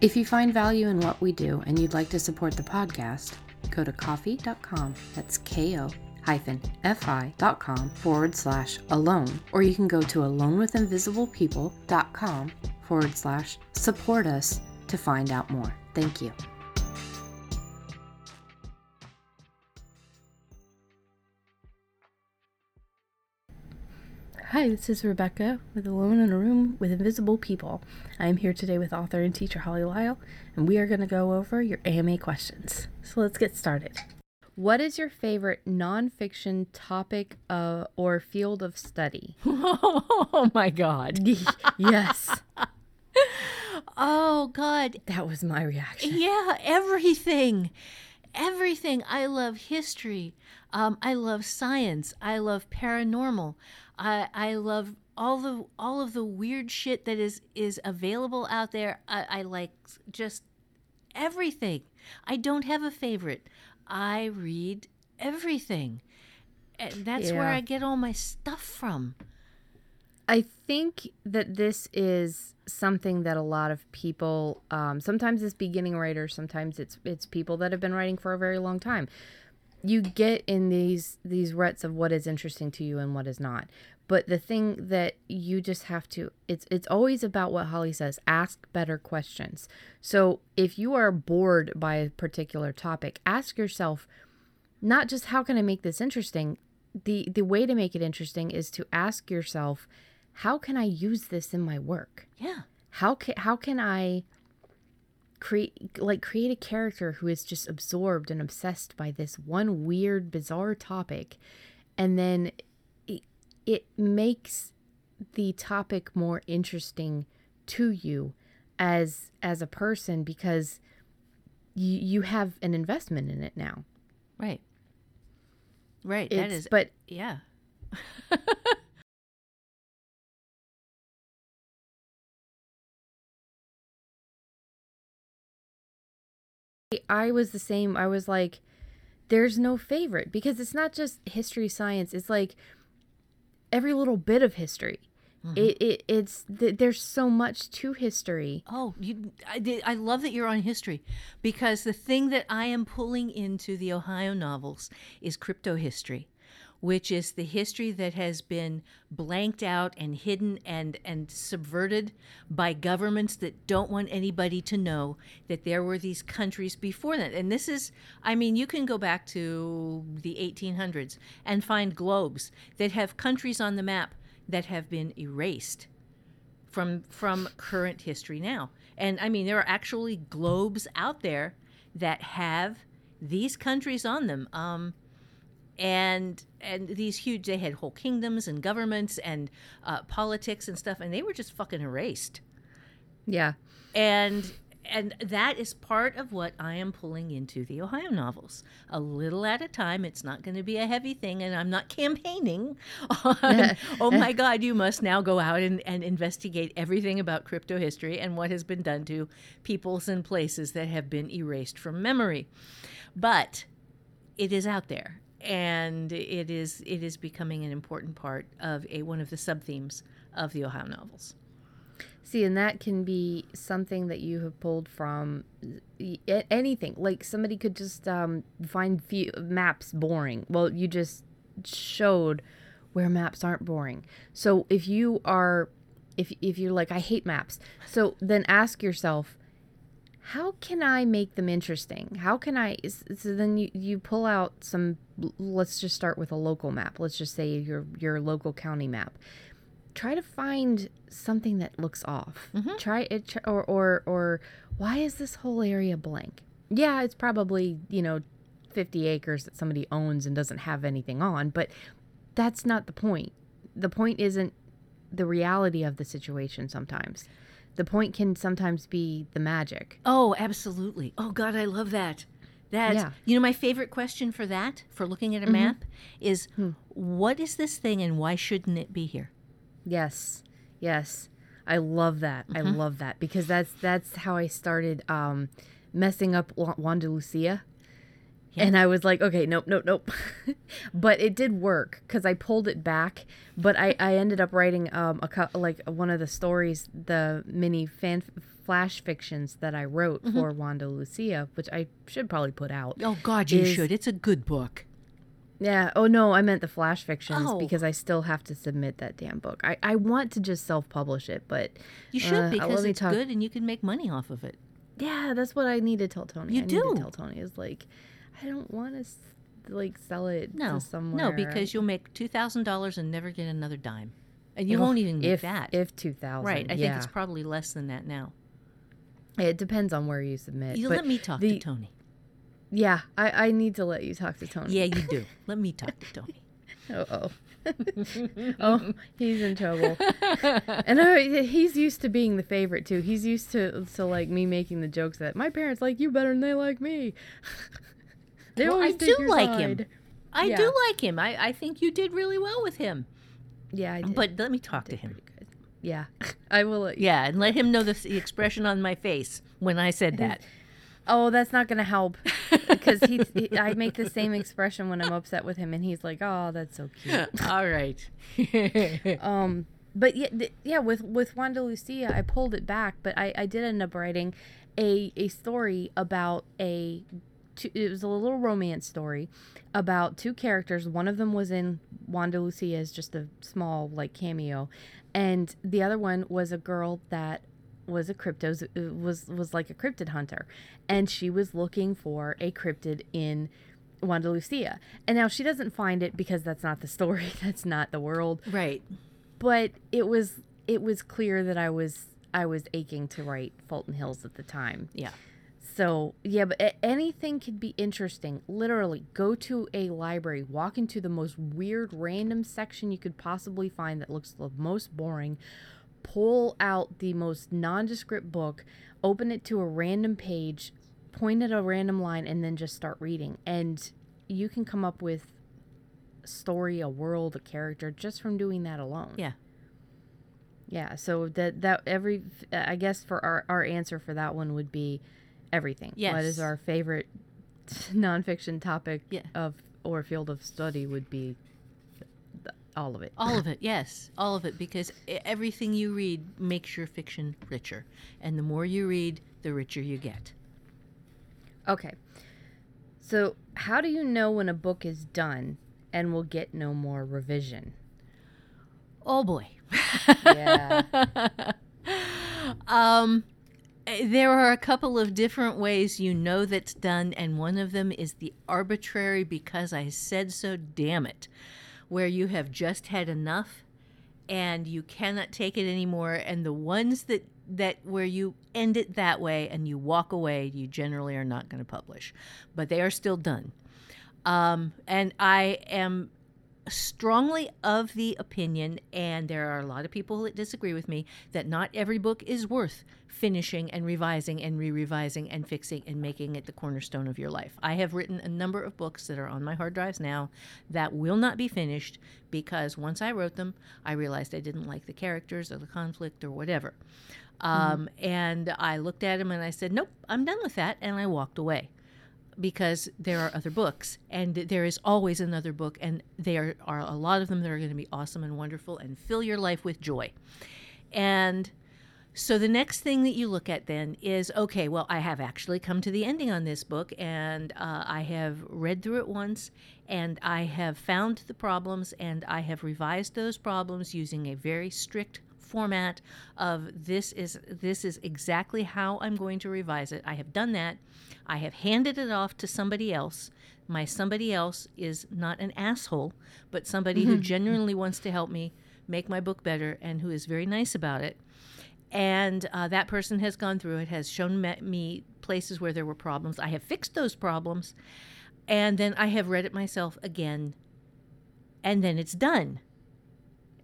If you find value in what we do and you'd like to support the podcast, go to ko-fi.com. That's ko hyphen fi.com forward slash alone, or you can go to alonewithinvisiblepeople.com forward slash support us to find out more. Thank you. Hi, this is Rebecca with Alone in a Room with Invisible People. I am here today with author and teacher Holly Lisle, and we are going to go over your AMA questions. So let's get started. What is your favorite nonfiction topic uh, or field of study? Oh my God. yes, Oh God. that was my reaction. Yeah, everything. Everything. I love history. Um, I love science. I love paranormal. I I love all the all of the weird shit that is is available out there. I, I like just everything. I don't have a favorite. I read everything. And that's where I get all my stuff from. I think that this is something that a lot of people, um, sometimes it's beginning writers, sometimes it's it's people that have been writing for a very long time. You get in these these ruts of what is interesting to you and what is not. But the thing that you just have to it's it's always about what Holly says, ask better questions. So if you are bored by a particular topic, ask yourself not just how can I make this interesting? The the way to make it interesting is to ask yourself, how can I use this in my work? Yeah. How can how can I create like create a character who is just absorbed and obsessed by this one weird bizarre topic and then it, it makes the topic more interesting to you as as a person because you you have an investment in it now. Right. Right. that It's- is but yeah. I was the same. I was like, there's no favorite because it's not just history, science. It's like every little bit of history. Mm-hmm. It, it it's th- there's so much to history. Oh, you! I, did, I love that you're on history, because the thing that I am pulling into the Ohio novels is crypto history, which is the history that has been blanked out and hidden and and subverted by governments that don't want anybody to know that there were these countries before that. And this is, I mean, you can go back to the 1800s and find globes that have countries on the map that have been erased from from current history now. And I mean, there are actually globes out there that have these countries on them. Um, and and these huge, they had whole kingdoms and governments and uh, politics and stuff, and they were just fucking erased. Yeah. And and that is part of what I am pulling into the Ohio novels. A little at a time. It's not going to be a heavy thing, and I'm not campaigning on, oh my God, you must now go out and, and investigate everything about crypto history and what has been done to peoples and places that have been erased from memory. But it is out there. And it is it is becoming an important part of a one of the sub themes of the Ohio novels. See, and that can be something that you have pulled from anything. Like somebody could just um, find maps boring. Well, you just showed where maps aren't boring. So if you are, if if you're like, I hate maps, so then ask yourself, how can I make them interesting? How can I? So then you you pull out some. Let's just start with a local map. Let's just say your your local county map try to find something that looks off. Mm-hmm. Try it, or or or why is this whole area blank? Yeah, it's probably you know, fifty acres that somebody owns and doesn't have anything on, but that's not the point. The point isn't the reality of the situation. Sometimes, the point can sometimes be the magic. Oh, absolutely. Oh God, I love that. That's Yeah. you know my favorite question for that for looking at a mm-hmm. map is hmm. what is this thing and why shouldn't it be here? Yes. Yes. I love that. I mm-hmm. love that because that's that's how I started um messing up Wa- Wanda Lucia. And I was like, okay, nope, nope, nope. but it did work because I pulled it back. But I, I ended up writing um a cou- like one of the stories, the mini fan flash fictions that I wrote for Wanda Lucia, which I should probably put out. Oh God, you Is- should. It's a good book. Yeah. Oh no, I meant the flash fictions Oh. because I still have to submit that damn book. I, I want to just self publish it, but You should uh, because it's talk- good and you can make money off of it. Yeah, that's what I need to tell Tony. You I do. Need to tell Tony is like, I don't want to like sell it No, to somewhere. no, because you'll make two thousand dollars and never get another dime, and you Ugh, won't even make if that. if two thousand. right? I yeah. think it's probably less than that now. it depends on where you submit. You let me talk the- to Tony. Yeah, I I need to let you talk to Tony. Yeah, you do. let me talk to Tony. Oh oh. oh, he's in trouble. and I, he's used to being the favorite too. He's used to to like me making the jokes that my parents like you better than they like me. They Well, I do like him. I Yeah. do like him. I, I think you did really well with him. Yeah, I did. But let me talk to him. Yeah, I will. Yeah, and let him know the, the expression on my face when I said that. Oh, that's not gonna help because he, he. I make the same expression when I'm upset with him, and he's like, "Oh, that's so cute." All right. Um, but yeah, th- yeah. With with Wanda Lucia, I pulled it back, but I I did end up writing a a story about a. Two, it was a little romance story about two characters. One of them was in Wanda Lucia as just a small like cameo, and the other one was a girl that was a cryptos uh, was was like a cryptid hunter, and she was looking for a cryptid in Wanda Lucia. And now she doesn't find it because that's not the story. That's not the world right. but it was it was clear that I was I was aching to write Fulton Hills at the time. Yeah. So yeah, but anything could be interesting. Literally, go to a library, walk into the most weird, random section you could possibly find that looks the most boring, pull out the most nondescript book, open it to a random page, point at a random line, and then just start reading. And you can come up with a story, a world, a character just from doing that alone. Yeah. Yeah, so that that every I guess for our our answer for that one would be everything. What Yes. is our favorite nonfiction topic Yeah. of or field of study would be th- all of it. All of it, yes, all of it, because everything you read makes your fiction richer, and the more you read, the richer you get. Okay. So, how do you know when a book is done and will get no more revision? Oh boy. Yeah. Um, there are a couple of different ways you know that's done, and one of them is the arbitrary because I said so, damn it, where you have just had enough and you cannot take it anymore. And the ones that, that where you end it that way and you walk away, you generally are not going to publish, but they are still done. Um, and I am strongly of the opinion, and there are a lot of people that disagree with me, that not every book is worth finishing and revising and re revising and fixing and making it the cornerstone of your life. I have written a number of books that are on my hard drives now that will not be finished because once I wrote them, I realized I didn't like the characters or the conflict or whatever. Um, And I looked at them and I said, nope, I'm done with that. And I walked away because there are other books and there is always another book and there are a lot of them that are going to be awesome and wonderful and fill your life with joy. And so the next thing that you look at then is okay well i have actually come to the ending on this book and uh, i have read through it once and i have found the problems and i have revised those problems using a very strict format of this is this is exactly how i'm going to revise it i have done that I have handed it off to somebody else. My somebody else is not an asshole, but somebody who genuinely wants to help me make my book better and who is very nice about it. And uh, that person has gone through it, has shown me- me places where there were problems. I have fixed those problems, and then I have read it myself again, and then it's done.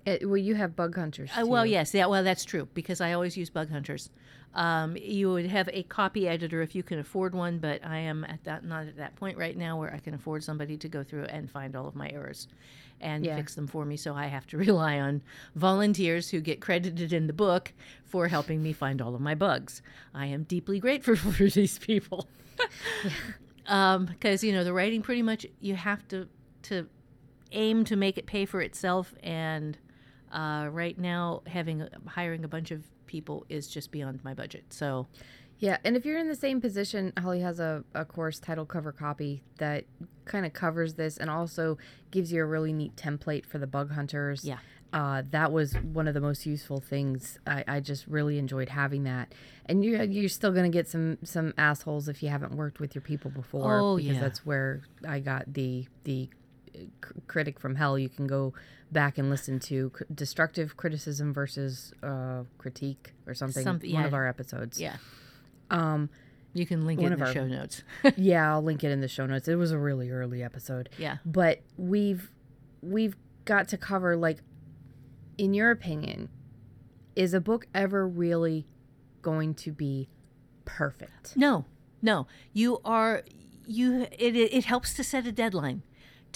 It, well, you have bug hunters. Uh, well, yes, yeah, well, that's true because I always use bug hunters. Um, you would have a copy editor if you can afford one, but I am at that not at that point right now where I can afford somebody to go through and find all of my errors and Yeah. fix them for me. So I have to rely on volunteers who get credited in the book for helping me find all of my bugs. I am deeply grateful for these people because you know the writing pretty much you have to to aim to make it pay for itself and uh, right now having hiring a bunch of people is just beyond my budget so Yeah, and if you're in the same position, Holly has a, a course title cover copy that kind of covers this and also gives you a really neat template for the bug hunters. Yeah. Uh, that was one of the most useful things. I, I just really enjoyed having that. And you, you're still going to get some, some assholes if you haven't worked with your people before. Oh, because yeah. that's where I got the, the critic from hell. You can go back and listen to cr- destructive criticism versus uh, critique or something. Some- one of our episodes. yeah Um, you can link it in the our- show notes yeah, I'll link it in the show notes. It was a really early episode. yeah But we've we've got to cover like in your opinion, is a book ever really going to be perfect? no no you are you it it helps to set a deadline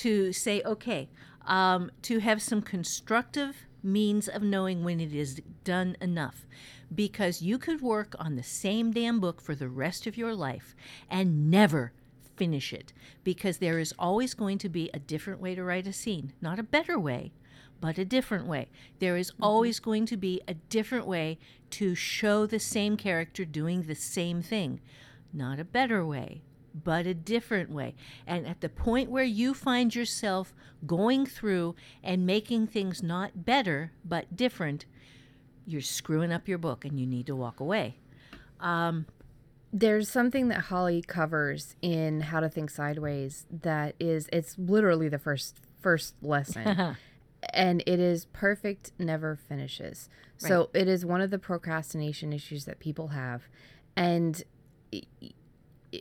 to say okay um, to have some constructive means of knowing when it is done enough because you could work on the same damn book for the rest of your life and never finish it because there is always going to be a different way to write a scene not a better way but a different way. There is always going to be a different way to show the same character doing the same thing. Not a better way, but a different way. And at the point where you find yourself going through and making things not better, but different, you're screwing up your book and you need to walk away. Um, There's something that Holly covers in How to Think Sideways that is it's literally the first first lesson. and it is perfect never finishes. So it is one of the procrastination issues that people have and i- i-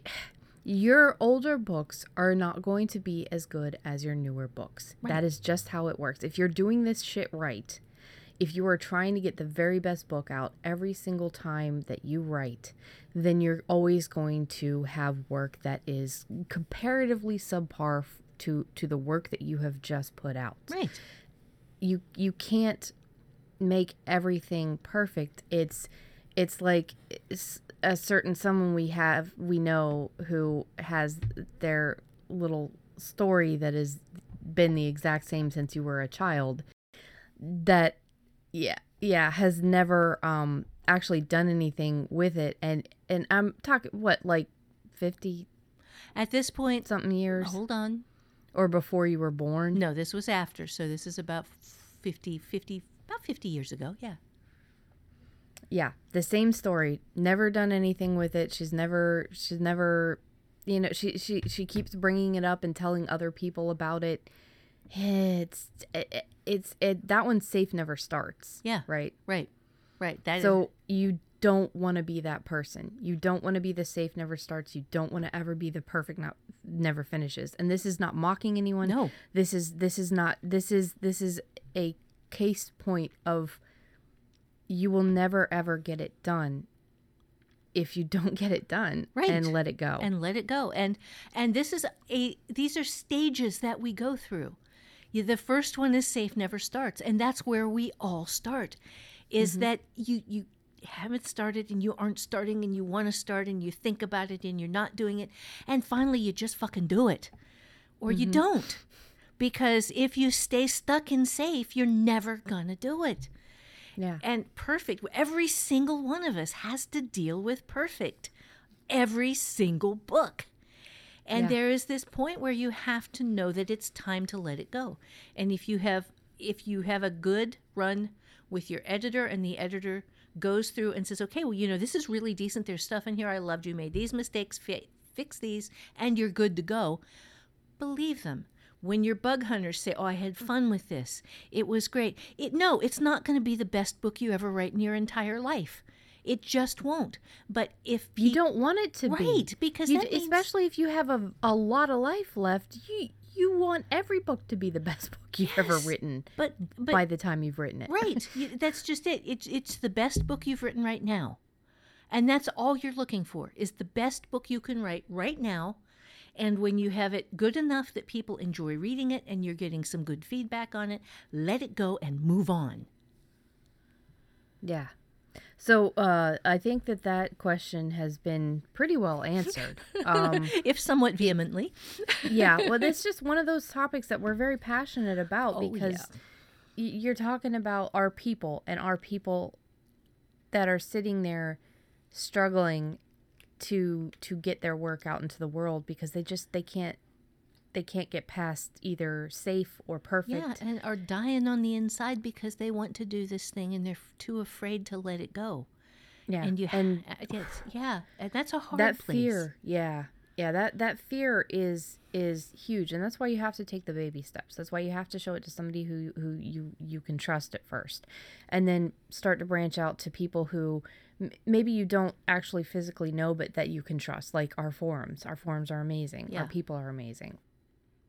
your older books are not going to be as good as your newer books. That is just how it works. If you're doing this shit right, if you are trying to get the very best book out every single time that you write, then you're always going to have work that is comparatively subpar to to the work that you have just put out. right. You you can't make everything perfect. It's it's like it's a certain someone we have we know who has their little story that has been the exact same since you were a child that yeah yeah has never um actually done anything with it and and i'm talking what like 50 At this point, something years hold on. or before you were born No, this was after. So this is about 50, 50, about 50 years ago. Yeah. Yeah the same story never done anything with it she's never she's never you know she she she keeps bringing it up and telling other people about it it's it, it's it that one's safe never starts Yeah. right Right. Right. That is- so you don't want to be that person you don't want to be the safe never starts you don't want to ever be the perfect not never finishes and this is not mocking anyone No. this is this is not this is this is a case point of you will never ever get it done if you don't get it done Right. and let it go and let it go. And and this is a these are stages that we go through. The first one is safe never starts, and that's where we all start. Is mm-hmm. that you you haven't started and you aren't starting and you want to start and you think about it and you're not doing it and finally you just fucking do it or you mm-hmm. don't because if you stay stuck in safe you're never gonna do it yeah and perfect. Every single one of us has to deal with perfect. Every single book. And Yeah. there is this point where you have to know that it's time to let it go. And if you have if you have a good run with your editor and the editor goes through and says, "Okay, well, you know, this is really decent. There's stuff in here I loved. You made these mistakes, fi- fix these, and you're good to go." believe them. When your bug hunters say, "Oh, I had fun with this. It was great." It no, it's not going to be the best book you ever write in your entire life. It just won't. But if you pe- don't want it to be Right, because You that d- means- especially if you have a, a lot of life left you you want every book to be the best book you've ever written But but by the time you've written it. right, y- that's just it. It's it's the best book you've written right now, and that's all you're looking for is the best book you can write right now. And when you have it good enough that people enjoy reading it and you're getting some good feedback on it, let it go and move on. Yeah. So uh, I think that that question has been pretty well answered. Um, if somewhat vehemently. yeah. Well, it's just one of those topics that we're very passionate about Oh, because yeah. you're talking about our people and our people that are sitting there struggling to to get their work out into the world because they just they can't they can't get past either safe or perfect. Yeah, and are dying on the inside because they want to do this thing and they're too afraid to let it go. Yeah. And you ha- and it's, yeah, and that's a hard that place. fear yeah yeah that that fear is is huge and that's why you have to take the baby steps. That's why you have to show it to somebody who who you you can trust at first and then start to branch out to people who m- maybe you don't actually physically know but that you can trust like our forums. Our forums are amazing. Yeah. our people are amazing.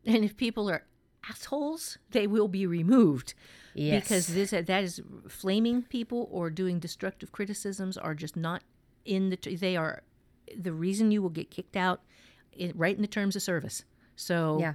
And if people are assholes, they will be removed. yes. Because this that is flaming people or doing destructive criticisms are just not in the they are the reason you will get kicked out in, right in the terms of service. So Yeah.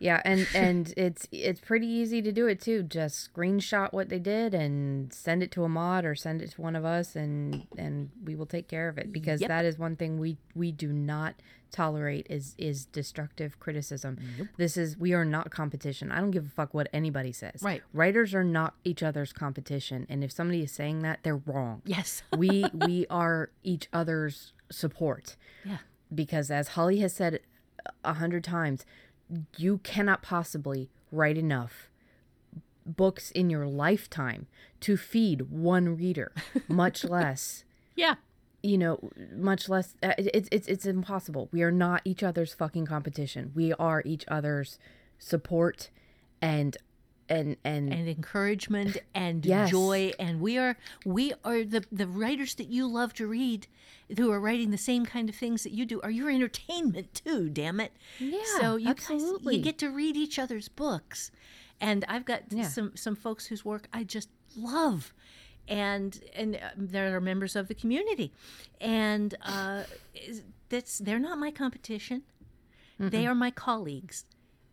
Yeah, and and it's it's pretty easy to do it too. Just screenshot what they did and send it to a mod or send it to one of us and and we will take care of it because Yep. that is one thing we we do not tolerate is is destructive criticism. This is we are not competition. I don't give a fuck what anybody says. Right. Writers are not each other's competition and if somebody is saying that, they're wrong. yes. we we are each other's support yeah. because as Holly has said a hundred times, you cannot possibly write enough books in your lifetime to feed one reader, much less Yeah. you know, much less. Uh, it's it's it's impossible. We are not each other's fucking competition. We are each other's support, and and and, and encouragement and Yes. joy. And we are we are the the writers that you love to read who are writing the same kind of things that you do are your entertainment too damn it. Yeah, so you guys you get to read each other's books. And i've got Yeah. some some folks whose work i just love. And and uh, there are members of the community. And uh that's they're not my competition. They are my colleagues.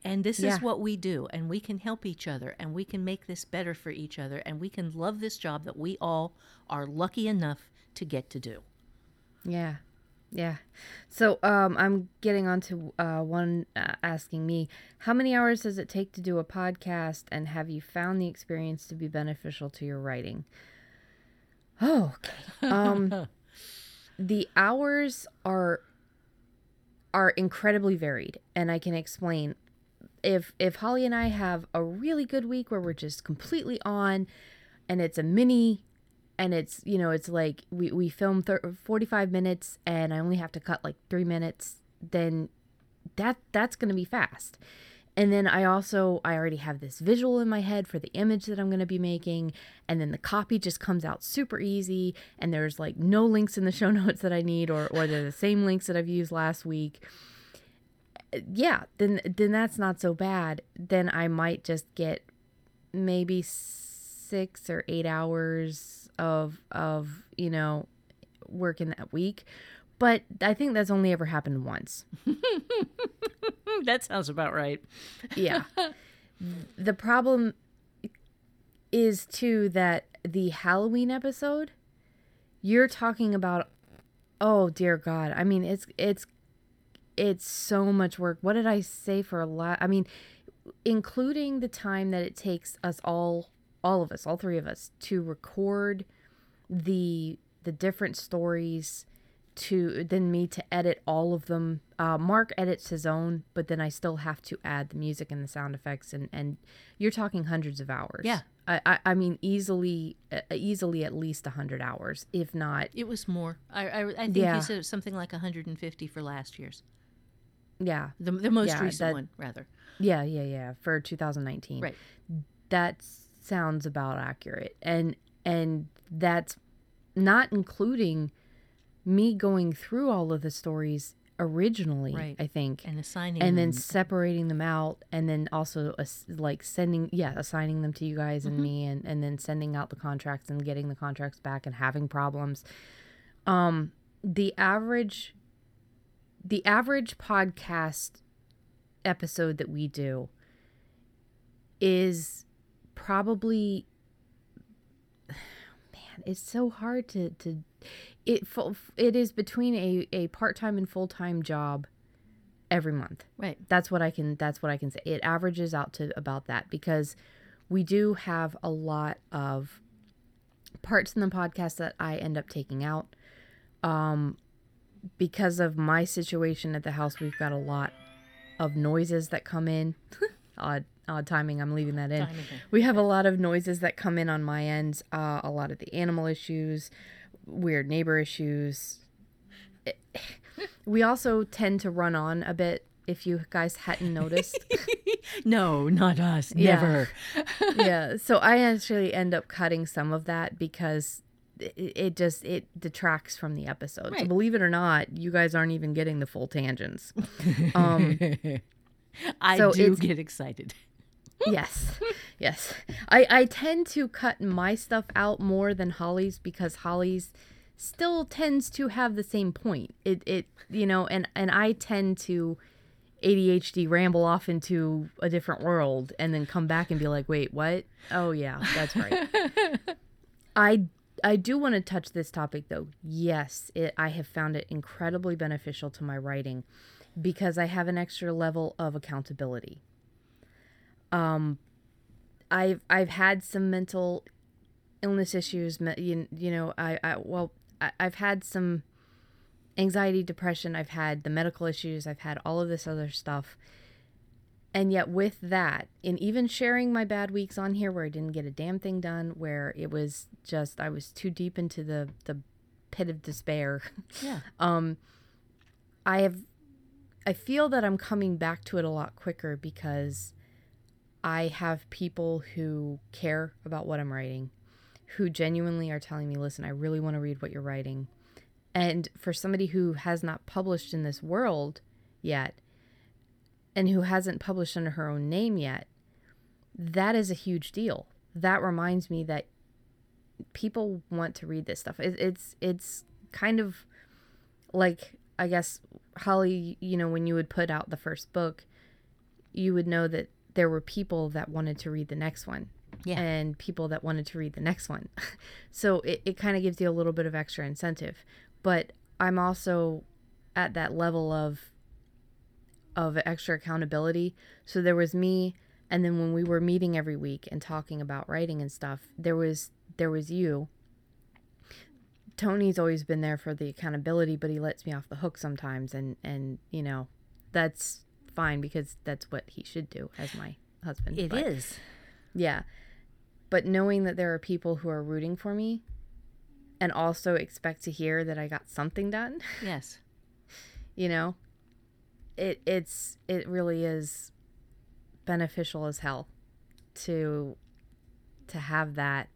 And this Yeah. is what we do. And we can help each other and we can make this better for each other. And we can love this job that we all are lucky enough to get to do. Yeah. Yeah. So um I'm getting on to uh one uh, asking me how many hours does it take to do a podcast and have you found the experience to be beneficial to your writing? Oh, okay. Um the hours are are incredibly varied and I can explain if if Holly and I have a really good week where we're just completely on and it's a mini and it's you know it's like we we film thir- 45 minutes and I only have to cut like 3 minutes then that that's going to be fast. And then I also I already have this visual in my head for the image that I'm going to be making and then the copy just comes out super easy and there's like no links in the show notes that I need or or they're the same links that I've used last week. Yeah, then then that's not so bad. Then I might just get maybe 6 or 8 hours of of, you know, work in that week. But I think that's only ever happened once. that sounds about right. yeah. the problem is too that the Halloween episode, you're talking about oh dear God. I mean it's it's it's so much work. What did I say for a lot? I mean, including the time that it takes us all all of us, all three of us, to record the the different stories to then me to edit all of them. Uh, Mark edits his own, but then I still have to add the music and the sound effects, and and you're talking hundreds of hours. Yeah. I I, I mean easily uh, easily at least a hundred hours, if not. It was more. I, I, I think Yeah. you said it was something like 150 for last year's. Yeah, The, the most Yeah, recent that- one, rather. yeah, yeah, yeah. For 2019, Right. that sounds about accurate and and that's not including me going through all of the stories originally, Right. I think. and assigning and then them. separating them out and then also ass- like sending yeah assigning them to you guys and me and, and then sending out the contracts and getting the contracts back and having problems um the average the average podcast episode that we do is probably man it's so hard to to it it is between a, a part-time and full-time job every month. Right. that's what i can that's what i can say. It averages out to about that because we do have a lot of parts in the podcast that i end up taking out. Um because of my situation at the house we've got a lot of noises that come in odd odd timing i'm leaving that in we have a lot of noises that come in on my end uh, a lot of the animal issues weird neighbor issues It- we also tend to run on a bit if you guys hadn't noticed No, not us. Yeah. Never. yeah so i actually end up cutting some of that because it, just it detracts from the episode. So believe it or not you guys aren't even getting the full tangents. Um I So do get excited. yes yes. I i tend to cut my stuff out more than holly's because holly's still tends to have the same point. It it you know and and i tend to adhd ramble off into a different world and then come back and be like wait what? Oh yeah that's right. I i do want to touch this topic though. Yes it, i have found it incredibly beneficial to my writing because i have an extra level of accountability. Um i've i've had some mental illness issues you, you know i i well I, i've had some anxiety depression i've had the medical issues i've had all of this other stuff and yet with that and even sharing my bad weeks on here where i didn't get a damn thing done where it was just i was too deep into the the pit of despair Yeah. um i have i feel that i'm coming back to it a lot quicker because i have people who care about what i'm writing who genuinely are telling me listen i really want to read what you're writing and for somebody who has not published in this world yet and who hasn't published under her own name yet that is a huge deal. That reminds me that people want to read this stuff. It, it's it's kind of like i guess holly you know when you would put out the first book you would know that there were people that wanted to read the next one Yeah. and people that wanted to read the next one. So it, it kind of gives you a little bit of extra incentive. But i'm also at that level of of extra accountability so there was me and then when we were meeting every week and talking about writing and stuff there was there was you tony's always been there for the accountability but he lets me off the hook sometimes and and you know that's fine because that's what he should do as my husband It but- is. yeah. But knowing that there are people who are rooting for me and also expect to hear that I got something done, Yes. you know, it it's it really is beneficial as hell to to have that,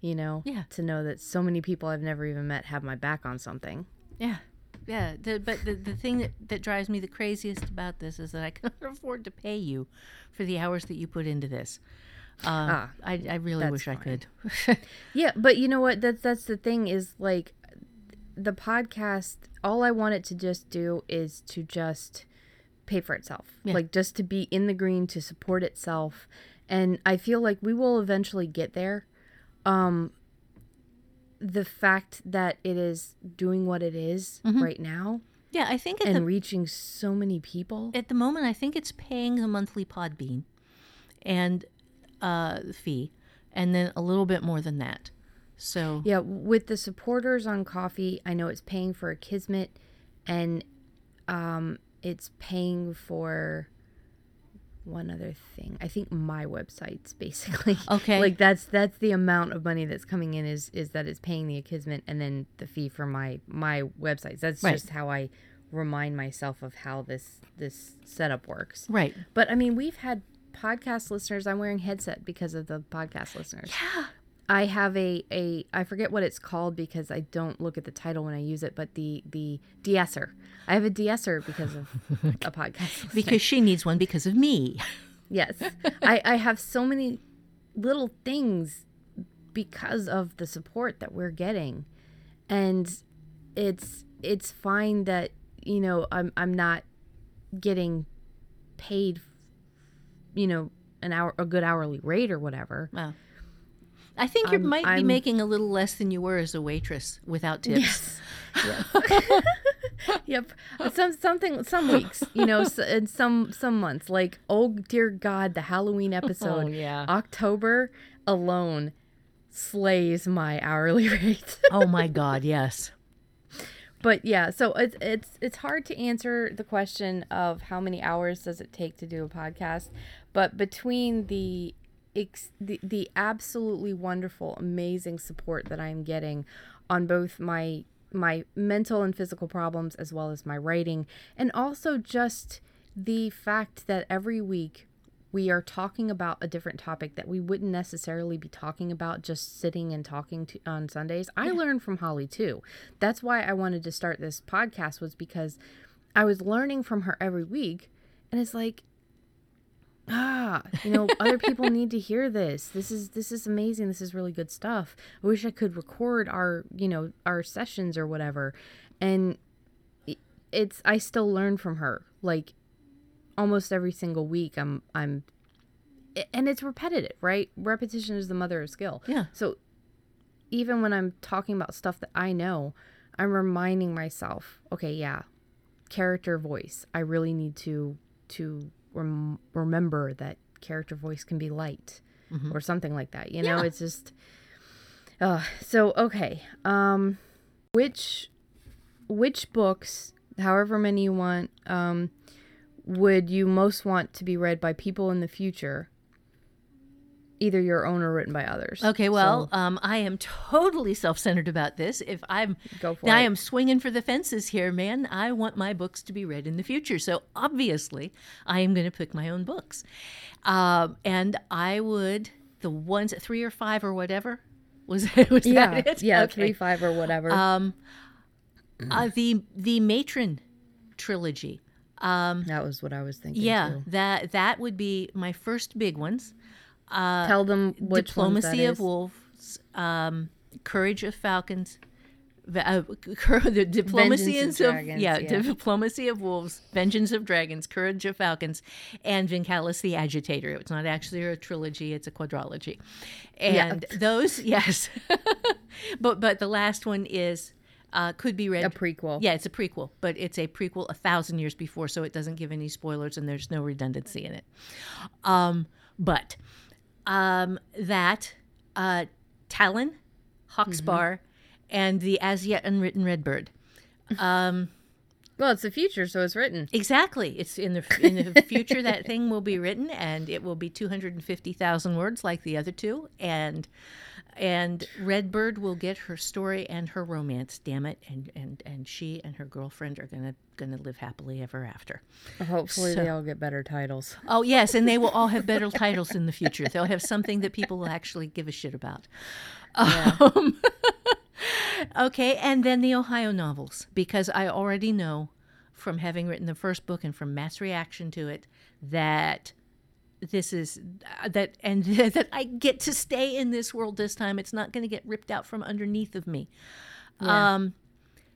you know, Yeah. to know that so many people I've never even met have my back on something. Yeah. Yeah. The, but the, the thing that, that drives me the craziest about this is that I cannot afford to pay you for the hours that you put into this. Uh, Ah, I, I really wish I could. Yeah, but you know what? That's that's the thing is like the podcast. All I want it to just do is to just pay for itself, Yeah. like just to be in the green to support itself, and I feel like we will eventually get there. Um, the fact that it is doing what it is right now yeah, I think and the, reaching so many people. at the moment, I think it's paying the monthly Podbean and uh, fee, and then a little bit more than that. So Yeah, with the supporters on Ko-fi, I know it's paying for a Kismet and um it's paying for one other thing. I think my websites basically. Okay. Like that's that's the amount of money that's coming in is is that it's paying the Kismet and then the fee for my my websites. That's Right. just how I remind myself of how this this setup works. right. But I mean, we've had podcast listeners. I'm wearing headset because of the podcast listeners. Yeah. I have a a I forget what it's called because I don't look at the title when I use it, but the the de-esser. I have a de-esser because of a podcast. Because she needs one because of me. yes, I I have so many little things because of the support that we're getting, and it's it's fine that you know I'm I'm not getting paid, you know, an hour a good hourly rate or whatever. Wow. I think you might be I'm- making a little less than you were as a waitress without tips. Yes. yep. Some something some weeks, you know, and some some months. Like oh dear God, the Halloween oh, episode. Oh, yeah. October alone slays my hourly rate. oh my God, yes. but yeah, so it's it's it's hard to answer the question of how many hours does it take to do a podcast, but between the ex- the, the absolutely wonderful amazing support that I'm getting on both my my mental and physical problems as well as my writing and also just the fact that every week we are talking about a different topic that we wouldn't necessarily be talking about just sitting and talking to on Sundays. I learned from Holly too. That's why I wanted to start this podcast was because I was learning from her every week and it's like ah, you know, other people need to hear this. This is this is amazing. This is really good stuff. I wish I could record our, you know, our sessions or whatever. And it's I still learn from her. Like almost every single week I'm I'm and it's repetitive, right? Repetition is the mother of skill. Yeah. So even when I'm talking about stuff that I know, I'm reminding myself, okay, yeah, character voice. I really need to to rem- remember that character voice can be light or something like that. You know, Yeah. it's just uh so okay. Um which which books, however many you want, um would you most want to be read by people in the future? Either your own or written by others. Okay, well, So, um, I am totally self-centered about this. If I'm, Go for I am swinging for the fences here, man. I want my books to be read in the future, so obviously, I am going to pick my own books, um, and I would the ones three or five or whatever was was yeah, that it? yeah, Okay. three, five, or whatever. Um, uh, the the matron trilogy. that was what I was thinking. Yeah, too. that that would be my first big ones. Tell them which Diplomacy of. Wolves, um, Courage of Falcons, uh, the Diplomacy of, Dragons, yeah, yeah. Diplomacy of Wolves, Vengeance of Dragons, Courage of Falcons, and Vincalis the Agitator. It's not actually a trilogy; it's a quadrology, and those, yes, but but the last one is uh, could be read A prequel. yeah, it's a prequel, but it's a prequel a thousand years before, so it doesn't give any spoilers and there's no redundancy in it. Um, but um, that uh, Talyn, Hawkspar, and the as yet unwritten Redbird. Um, Well, it's the future, so it's written. exactly, it's in the in the future that thing will be written, and it will be two hundred and fifty thousand words like the other two, and and Redbird will get her story and her romance. Damn it, and and and she and her girlfriend are gonna gonna live happily ever after. Hopefully, So- they all get better titles. Oh yes, and they will all have better titles in the future. They'll have something that people will actually give a shit about. Um, okay, and then the Ohio novels because I already know from having written the first book and from mass reaction to it that this is uh, that and that I get to stay in this world this time. It's not going to get ripped out from underneath of me. Um,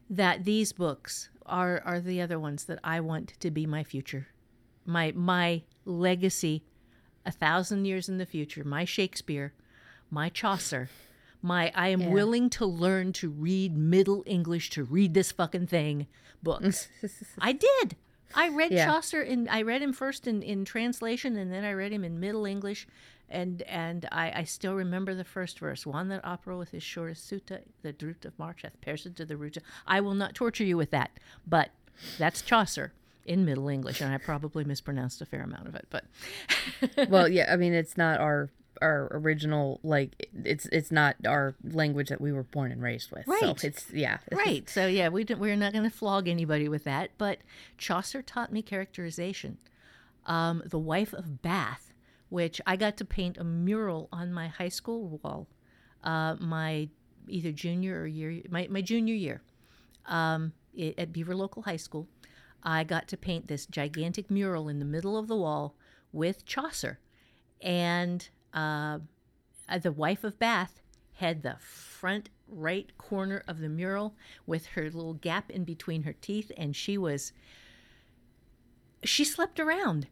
that these books are are the other ones that I want to be my future, my my legacy, a thousand years in the future. My Shakespeare, my Chaucer, my I am willing to learn to read Middle English to read this fucking thing books. I did. I read Yeah. Chaucer and I read him first in, in translation and then I read him in Middle English and and I, I still remember the first verse. One that opera with his shortest suta, the root of March hath pierced to the root. of-" I will not torture you with that, but that's Chaucer in Middle English, and I probably mispronounced a fair amount of it. But well, yeah, I mean, it's not our our original like it's it's not our language that we were born and raised with. Right. So it's yeah. right, so yeah, we don't, we're not going to flog anybody with that. But Chaucer taught me characterization. Um, the Wife of Bath, which I got to paint a mural on my high school wall uh, my either junior or year, my, my junior year um, i- at Beaver Local High School. I got to paint this gigantic mural in the middle of the wall with Chaucer. And uh, the wife of Bath had the front right corner of the mural with her little gap in between her teeth, and she was she slept around.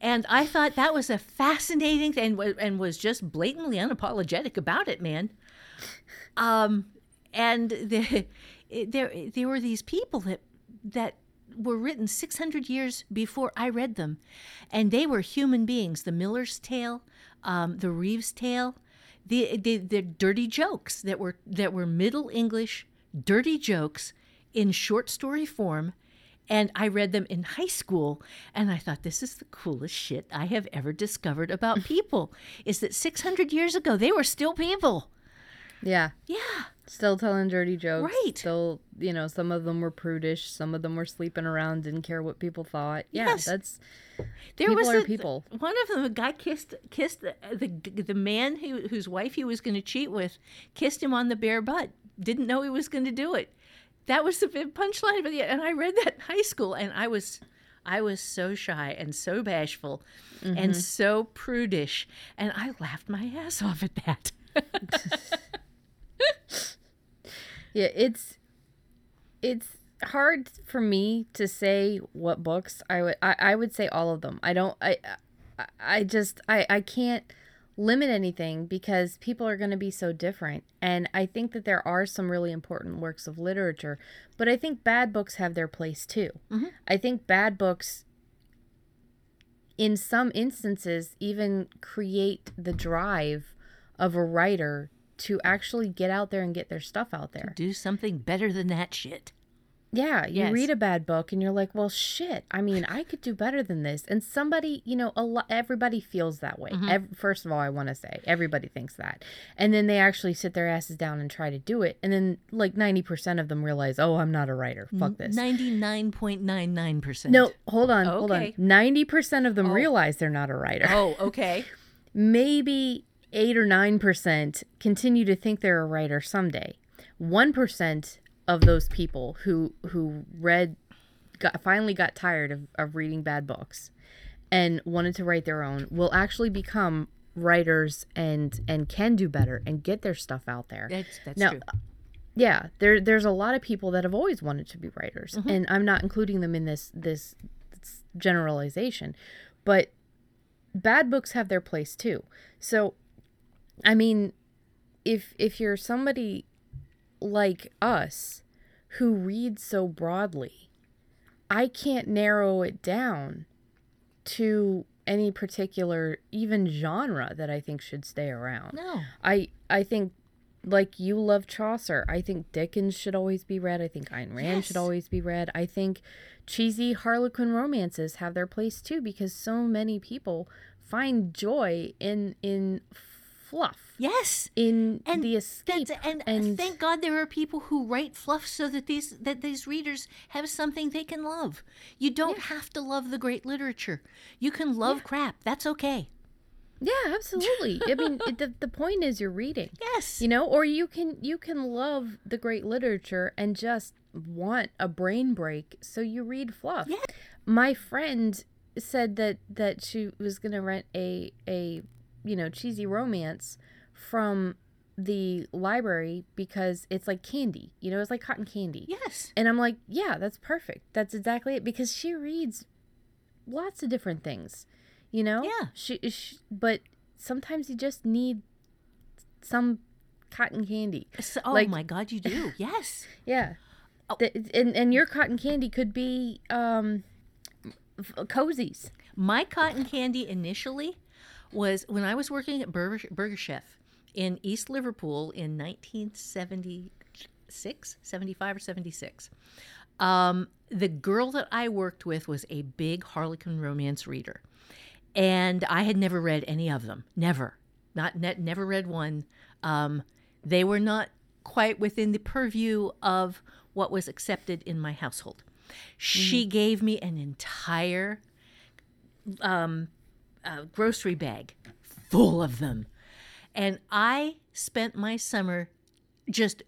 And I thought that was a fascinating thing, and, and was just blatantly unapologetic about it, man. Um, and the, there there were these people that that were written 600 years before I read them, and they were human beings. The Miller's Tale, um, the Reeves Tale, the, the the dirty jokes that were that were Middle English dirty jokes in short story form. And I read them in high school, and I thought this is the coolest shit I have ever discovered about people. is that 600 years ago they were still people? Yeah. Yeah, Still telling dirty jokes. Right. Still, you know, some of them were prudish. Some of them were sleeping around, didn't care what people thought. Yeah, Yes. that's There People was a, people. One of them, a guy kissed kissed the the, the man who, whose wife he was going to cheat with, kissed him on the bare butt. Didn't know he was going to do it. That was the big punchline. But yeah, and I read that in high school, and I was. I was so shy and so bashful Mm-hmm. and so prudish, and I laughed my ass off at that. Yeah, it's it's hard for me to say what books I would I, I would say all of them. I don't I I, just I I can't limit anything because people are going to be so different and I think that there are some really important works of literature, but I think bad books have their place too. Mm-hmm. I think bad books in some instances even create the drive of a writer to actually get out there and get their stuff out there. do something better than that shit. Yeah, you Yes. read a bad book and you're like, "Well, shit. I mean, I could do better than this." And somebody, you know, a lot everybody feels that way. Mm-hmm. Ev- first of all, I want to say, everybody thinks that. And then they actually sit their asses down and try to do it. And then like 90% of them realize, "Oh, I'm not a writer. Fuck this." Ninety nine point nine nine percent. No, hold on, hold on. 90% of them oh. realize they're not a writer. Oh, okay. maybe 8 or 9% continue to think they're a writer someday. 1% of those people who who read got finally got tired of, of reading bad books and wanted to write their own will actually become writers and and can do better and get their stuff out there. That's that's Now, true. Yeah, there there's a lot of people that have always wanted to be writers, mm-hmm. and I'm not including them in this this generalization, but bad books have their place too. So, I mean, if if you're somebody like us who read so broadly, I can't narrow it down to any particular even genre that I think should stay around. No. I I think like you love Chaucer. I think Dickens should always be read. I think Ayn Rand should always be read. I think cheesy Harlequin romances have their place too because so many people find joy in in fluff, Yes. in And the escape. And, and thank God there are people who write fluff so that these that these readers have something they can love. You don't have to love the great literature. You can love crap. That's okay. yeah, absolutely. I mean, it, the the point is you're reading. Yes. you know or you can you can love the great literature and just want a brain break so you read fluff Yeah. my friend said that that she was going to rent a a you know cheesy romance from the library because it's like candy you know it's like cotton candy yes. and i'm like yeah that's perfect that's exactly it because she reads lots of different things you know Yeah. she, she but sometimes you just need some cotton candy So, oh Like- my God, you do. Yes. yeah Oh. The- and and your cotton candy could be um cozies My cotton candy initially was when I was working at Burger, Burger Chef in East Liverpool in 1976, 75 or 76. Um, the girl that I worked with was a big Harlequin romance reader. And I had never read any of them. Never. Not ne- never read one. Um, they were not quite within the purview of what was accepted in my household. She gave me an entire um, uh, grocery bag full of them. And I spent my summer just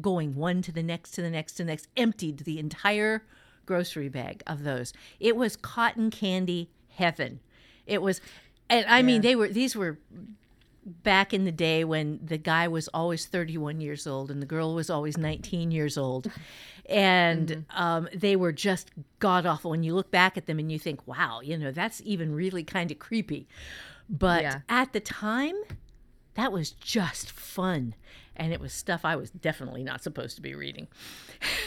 going one to the next to the next to the next, emptied the entire grocery bag of those. It was cotton candy heaven. It was, and I mean, they were, these were back in the day when the guy was always 31 years old and the girl was always 19 years old. And um, they were just god awful. When you look back at them and you think, wow, you know, that's even really kind of creepy. But Yeah. at the time, that was just fun. And it was stuff I was definitely not supposed to be reading.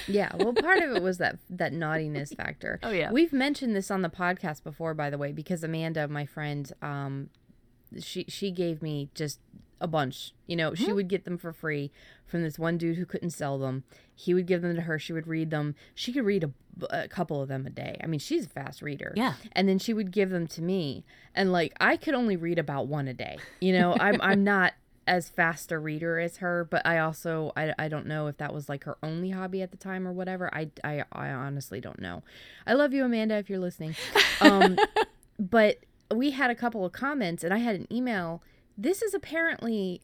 Yeah, well, part of it was that that naughtiness factor. Oh, yeah. we've mentioned this on the podcast before, by the way, because Amanda, my friend, um, she she gave me just a bunch. You know, she would get them for free from this one dude who couldn't sell them. He would give them to her. She would read them. She could read a, a couple of them a day. I mean, she's a fast reader. Yeah. And then she would give them to me, and like I could only read about one a day. You know, I'm I'm not as fast a reader as her, but I also I, I don't know if that was like her only hobby at the time or whatever. I I, I honestly don't know. I love you, Amanda, if you're listening. Um, but we had a couple of comments, and I had an email. This is apparently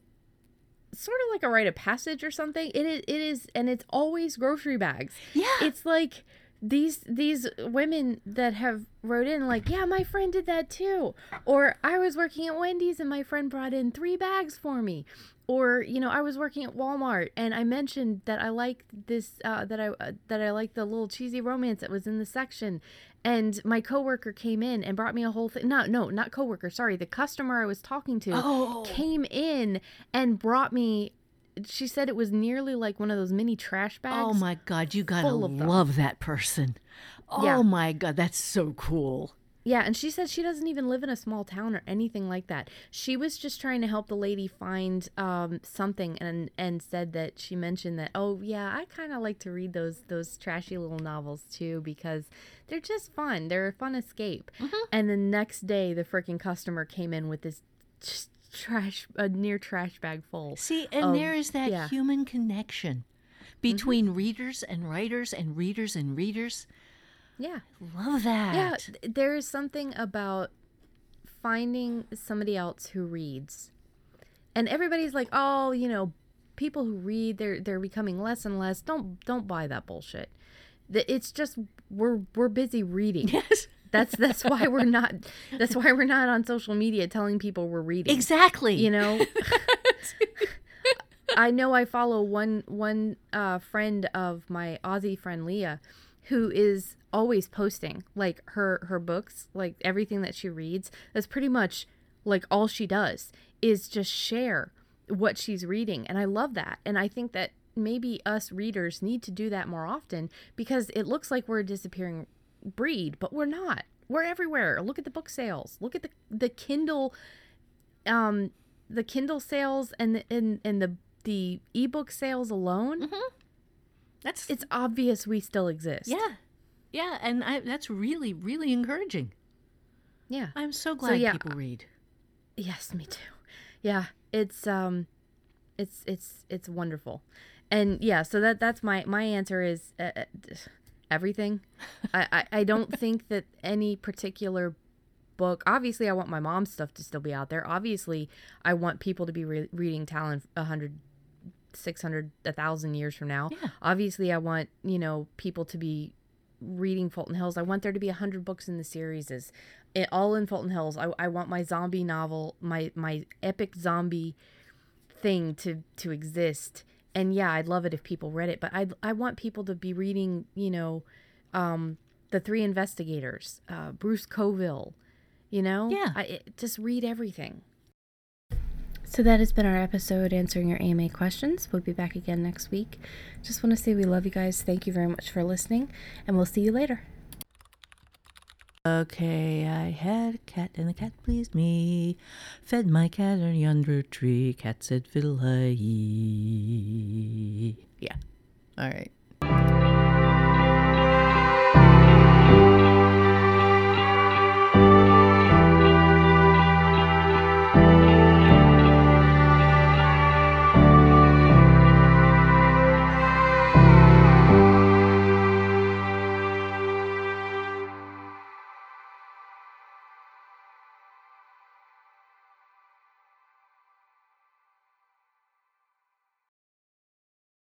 sort of like a rite of passage or something. It is, it is, and it's always grocery bags. Yeah. It's like these these women that have wrote in like, yeah, my friend did that too, or I was working at Wendy's and my friend brought in three bags for me, or you know, I was working at Walmart and I mentioned that I liked this uh, that I uh, that I liked the little cheesy romance that was in the section. And my coworker came in and brought me a whole thing. No, no, not coworker. Sorry, the customer I was talking to Oh. came in and brought me. She said it was nearly like one of those mini trash bags. Oh my God, you gotta love that person. Oh Yeah. my God, that's so cool. Yeah, and she said she doesn't even live in a small town or anything like that. She was just trying to help the lady find um, something, and and said that she mentioned that oh yeah, I kind of like to read those those trashy little novels too because they're just fun. They're a fun escape. And the next day, the freaking customer came in with this trash a near trash bag full. See, and of- there is that yeah. human connection between readers and writers and readers and readers. Yeah. Love that. Yeah, there is something about finding somebody else who reads. And everybody's like, "Oh, you know, people who read, they're they're becoming less and less." Don't don't buy that bullshit. It's just we're we're busy reading. Yes. That's that's why we're not that's why we're not on social media telling people we're reading. Exactly. You know, I know I follow one one uh, friend of my Aussie friend Leah, who is always posting like her her books, like everything that she reads. That's pretty much like all she does is just share what she's reading, and I love that. And I think that maybe us readers need to do that more often because it looks like we're a disappearing breed, but we're not. We're everywhere. Look at the book sales. Look at the the Kindle um the Kindle sales and the, and and the the ebook sales alone, That's it's obvious we still exist. yeah, yeah, and I, that's really, really encouraging. Yeah. I'm so glad yeah, people read. Yes, me too. Yeah, it's um it's it's it's wonderful. And yeah, so that that's my my answer is uh, uh, everything. I, I I don't think that any particular book. Obviously, I want my mom's stuff to still be out there. Obviously, I want people to be re- reading Talyn a hundred, six hundred, a thousand years from now. Yeah. Obviously, I want you know people to be reading Fulton Hills. I want there to be a hundred books in the series, is it, all in Fulton Hills. I, I want my zombie novel, my my epic zombie thing to to exist. And yeah, I'd love it if people read it, but I I want people to be reading, you know, um, the three investigators, uh, Bruce Coville, you know, Yeah. I it, just read everything. So that has been our episode answering your AMA questions. We'll be back again next week. Just want to say we love you guys. Thank you very much for listening, and we'll see you later. Okay, I had a cat and the cat pleased me. Fed my cat under yonder tree. Cat said fiddle. Yeah. All right.